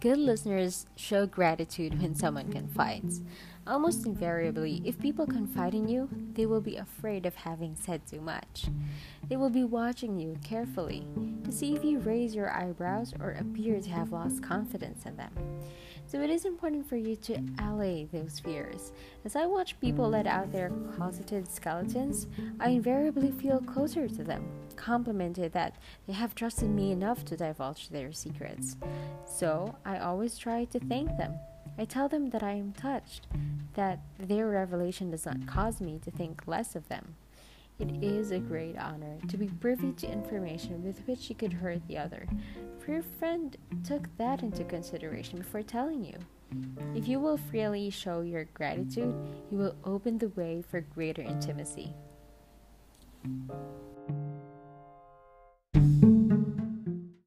Good listeners show gratitude when someone confides. Almost invariably, if people confide in you, they will be afraid of having said too much. They will be watching you carefully to see if you raise your eyebrows or appear to have lost confidence in them. So it is important for you to allay those fears. As I watch people let out their closeted skeletons, I invariably feel closer to them, complimented that they have trusted me enough to divulge their secrets. So I always try to thank them. I tell them that I am touched, that their revelation does not cause me to think less of them. It is a great honor to be privy to information with which you could hurt the other, for your friend took that into consideration before telling you. If you will freely show your gratitude, you will open the way for greater intimacy.